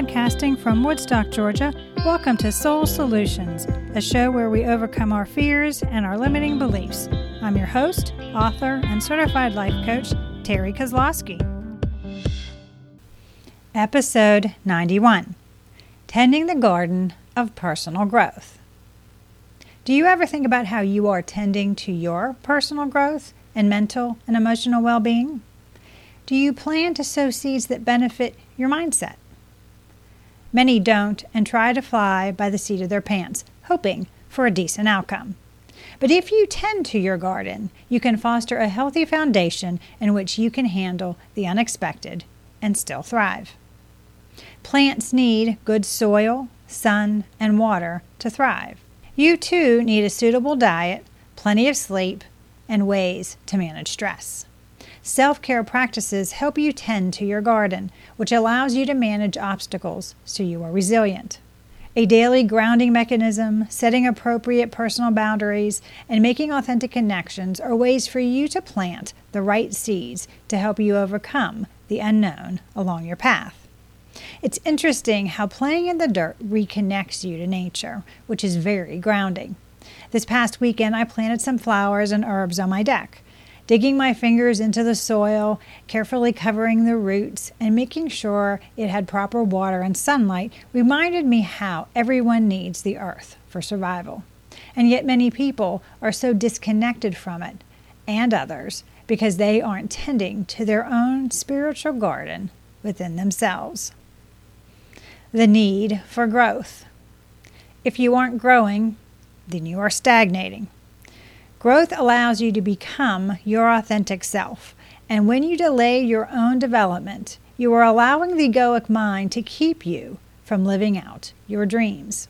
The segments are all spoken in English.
Podcasting from Woodstock, Georgia, welcome to Soul Solutions, a show where we overcome our fears and our limiting beliefs. I'm your host, author, and certified life coach, Terri Kozlowski. Episode 91 Tending the Garden of Personal Growth. Do you ever think about how you are tending to your personal growth and mental and emotional well being? Do you plan to sow seeds that benefit your mindset? Many don't and try to fly by the seat of their pants, hoping for a decent outcome. But if you tend to your garden, you can foster a healthy foundation in which you can handle the unexpected and still thrive. Plants need good soil, sun, and water to thrive. You too need a suitable diet, plenty of sleep, and ways to manage stress. Self care practices help you tend to your garden, which allows you to manage obstacles so you are resilient. A daily grounding mechanism, setting appropriate personal boundaries, and making authentic connections are ways for you to plant the right seeds to help you overcome the unknown along your path. It's interesting how playing in the dirt reconnects you to nature, which is very grounding. This past weekend, I planted some flowers and herbs on my deck digging my fingers into the soil, carefully covering the roots, and making sure it had proper water and sunlight reminded me how everyone needs the earth for survival. And yet, many people are so disconnected from it and others because they aren't tending to their own spiritual garden within themselves. The need for growth. If you aren't growing, then you are stagnating. Growth allows you to become your authentic self. And when you delay your own development, you are allowing the egoic mind to keep you from living out your dreams.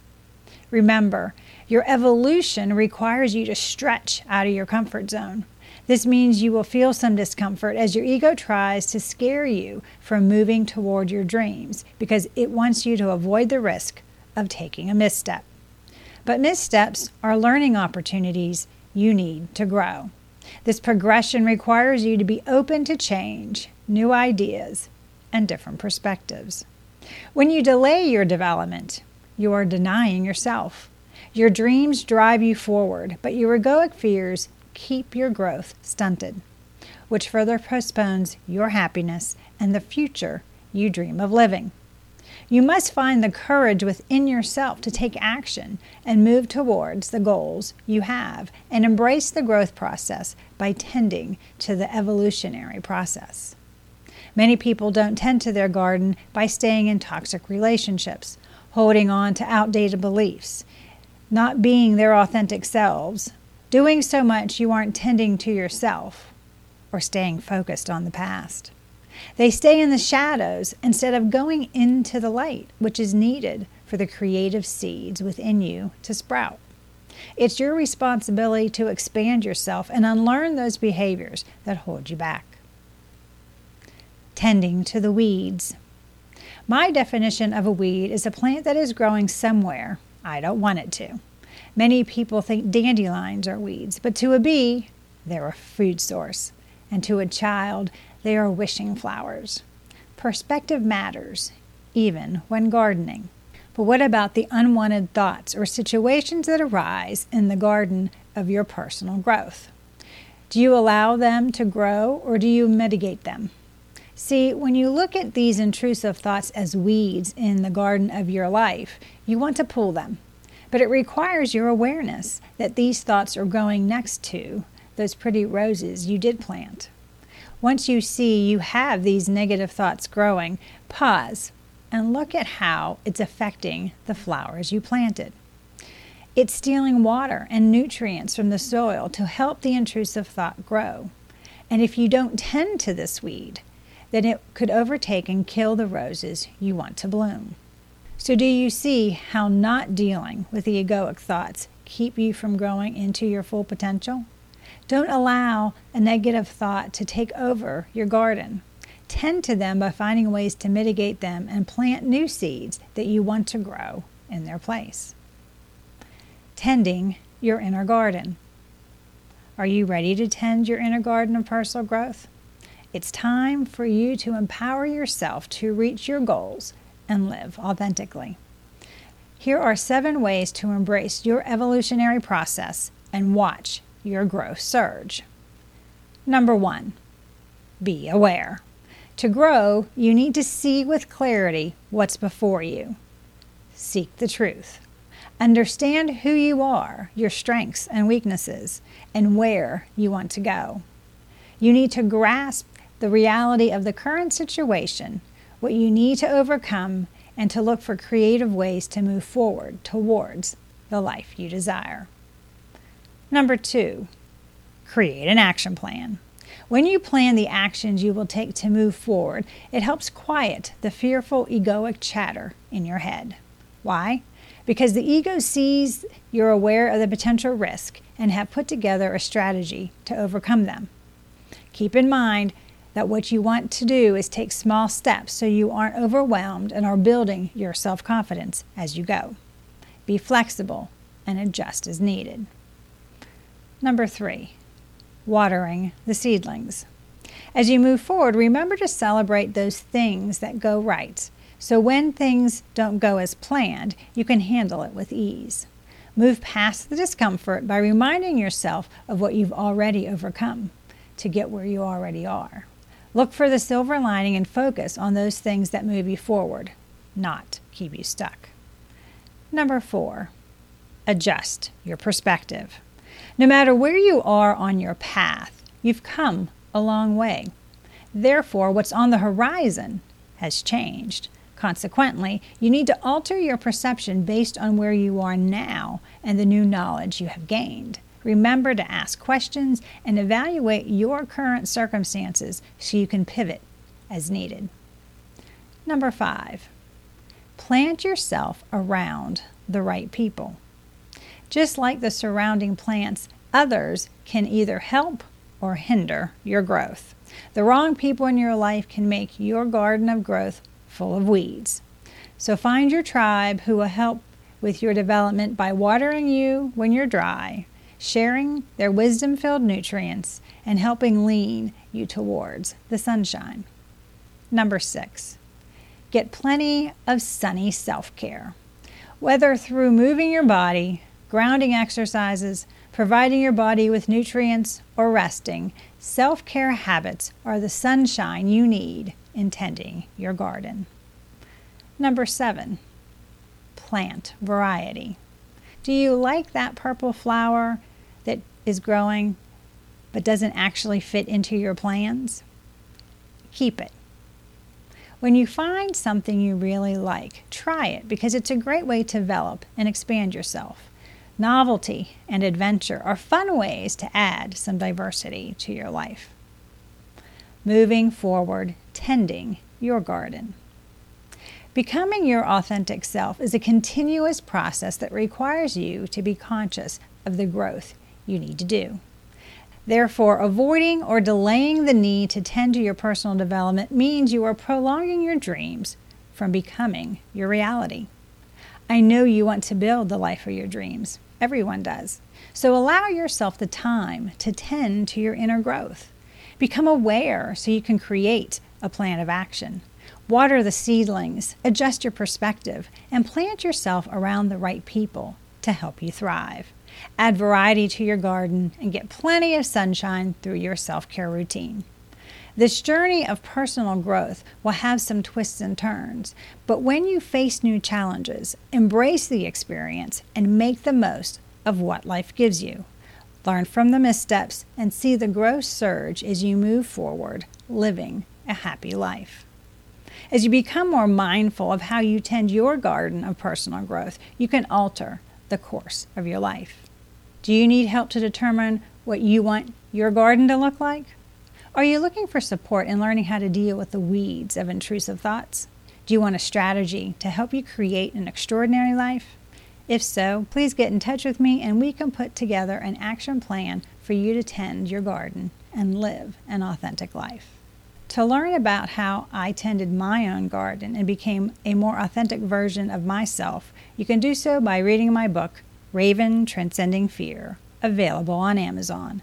Remember, your evolution requires you to stretch out of your comfort zone. This means you will feel some discomfort as your ego tries to scare you from moving toward your dreams because it wants you to avoid the risk of taking a misstep. But missteps are learning opportunities you need to grow. This progression requires you to be open to change, new ideas, and different perspectives. When you delay your development, you are denying yourself. Your dreams drive you forward, but your egoic fears keep your growth stunted, which further postpones your happiness and the future you dream of living. You must find the courage within yourself to take action and move towards the goals you have and embrace the growth process by tending to the evolutionary process. Many people don't tend to their garden by staying in toxic relationships, holding on to outdated beliefs, not being their authentic selves, doing so much you aren't tending to yourself, or staying focused on the past. They stay in the shadows instead of going into the light, which is needed for the creative seeds within you to sprout. It's your responsibility to expand yourself and unlearn those behaviors that hold you back. Tending to the weeds. My definition of a weed is a plant that is growing somewhere I don't want it to. Many people think dandelions are weeds, but to a bee, they're a food source. And to a child, they are wishing flowers. Perspective matters, even when gardening. But what about the unwanted thoughts or situations that arise in the garden of your personal growth? Do you allow them to grow or do you mitigate them? See, when you look at these intrusive thoughts as weeds in the garden of your life, you want to pull them. But it requires your awareness that these thoughts are growing next to those pretty roses you did plant. Once you see you have these negative thoughts growing, pause and look at how it's affecting the flowers you planted. It's stealing water and nutrients from the soil to help the intrusive thought grow. And if you don't tend to this weed, then it could overtake and kill the roses you want to bloom. So, do you see how not dealing with the egoic thoughts keep you from growing into your full potential? Don't allow a negative thought to take over your garden. Tend to them by finding ways to mitigate them and plant new seeds that you want to grow in their place. Tending your inner garden. Are you ready to tend your inner garden of personal growth? It's time for you to empower yourself to reach your goals and live authentically. Here are seven ways to embrace your evolutionary process and watch your growth surge. Number one, be aware. To grow, you need to see with clarity what's before you. Seek the truth. Understand who you are, your strengths and weaknesses, and where you want to go. You need to grasp the reality of the current situation, what you need to overcome, and to look for creative ways to move forward towards the life you desire. Number two, create an action plan. When you plan the actions you will take to move forward, it helps quiet the fearful egoic chatter in your head. Why? Because the ego sees you're aware of the potential risk and have put together a strategy to overcome them. Keep in mind that what you want to do is take small steps so you aren't overwhelmed and are building your self confidence as you go. Be flexible and adjust as needed. Number three, watering the seedlings. As you move forward, remember to celebrate those things that go right. So when things don't go as planned, you can handle it with ease. Move past the discomfort by reminding yourself of what you've already overcome to get where you already are. Look for the silver lining and focus on those things that move you forward, not keep you stuck. Number four, adjust your perspective. No matter where you are on your path, you've come a long way. Therefore, what's on the horizon has changed. Consequently, you need to alter your perception based on where you are now and the new knowledge you have gained. Remember to ask questions and evaluate your current circumstances so you can pivot as needed. Number five, plant yourself around the right people. Just like the surrounding plants, others can either help or hinder your growth. The wrong people in your life can make your garden of growth full of weeds. So find your tribe who will help with your development by watering you when you're dry, sharing their wisdom filled nutrients, and helping lean you towards the sunshine. Number six, get plenty of sunny self care. Whether through moving your body, grounding exercises, providing your body with nutrients, or resting, self care habits are the sunshine you need in tending your garden. Number seven, plant variety. Do you like that purple flower that is growing but doesn't actually fit into your plans? Keep it. When you find something you really like, try it because it's a great way to develop and expand yourself. Novelty and adventure are fun ways to add some diversity to your life. Moving forward, tending your garden. Becoming your authentic self is a continuous process that requires you to be conscious of the growth you need to do. Therefore, avoiding or delaying the need to tend to your personal development means you are prolonging your dreams from becoming your reality. I know you want to build the life of your dreams. Everyone does. So allow yourself the time to tend to your inner growth. Become aware so you can create a plan of action. Water the seedlings, adjust your perspective, and plant yourself around the right people to help you thrive. Add variety to your garden and get plenty of sunshine through your self care routine. This journey of personal growth will have some twists and turns, but when you face new challenges, embrace the experience and make the most of what life gives you. Learn from the missteps and see the growth surge as you move forward, living a happy life. As you become more mindful of how you tend your garden of personal growth, you can alter the course of your life. Do you need help to determine what you want your garden to look like? Are you looking for support in learning how to deal with the weeds of intrusive thoughts? Do you want a strategy to help you create an extraordinary life? If so, please get in touch with me and we can put together an action plan for you to tend your garden and live an authentic life. To learn about how I tended my own garden and became a more authentic version of myself, you can do so by reading my book, Raven Transcending Fear, available on Amazon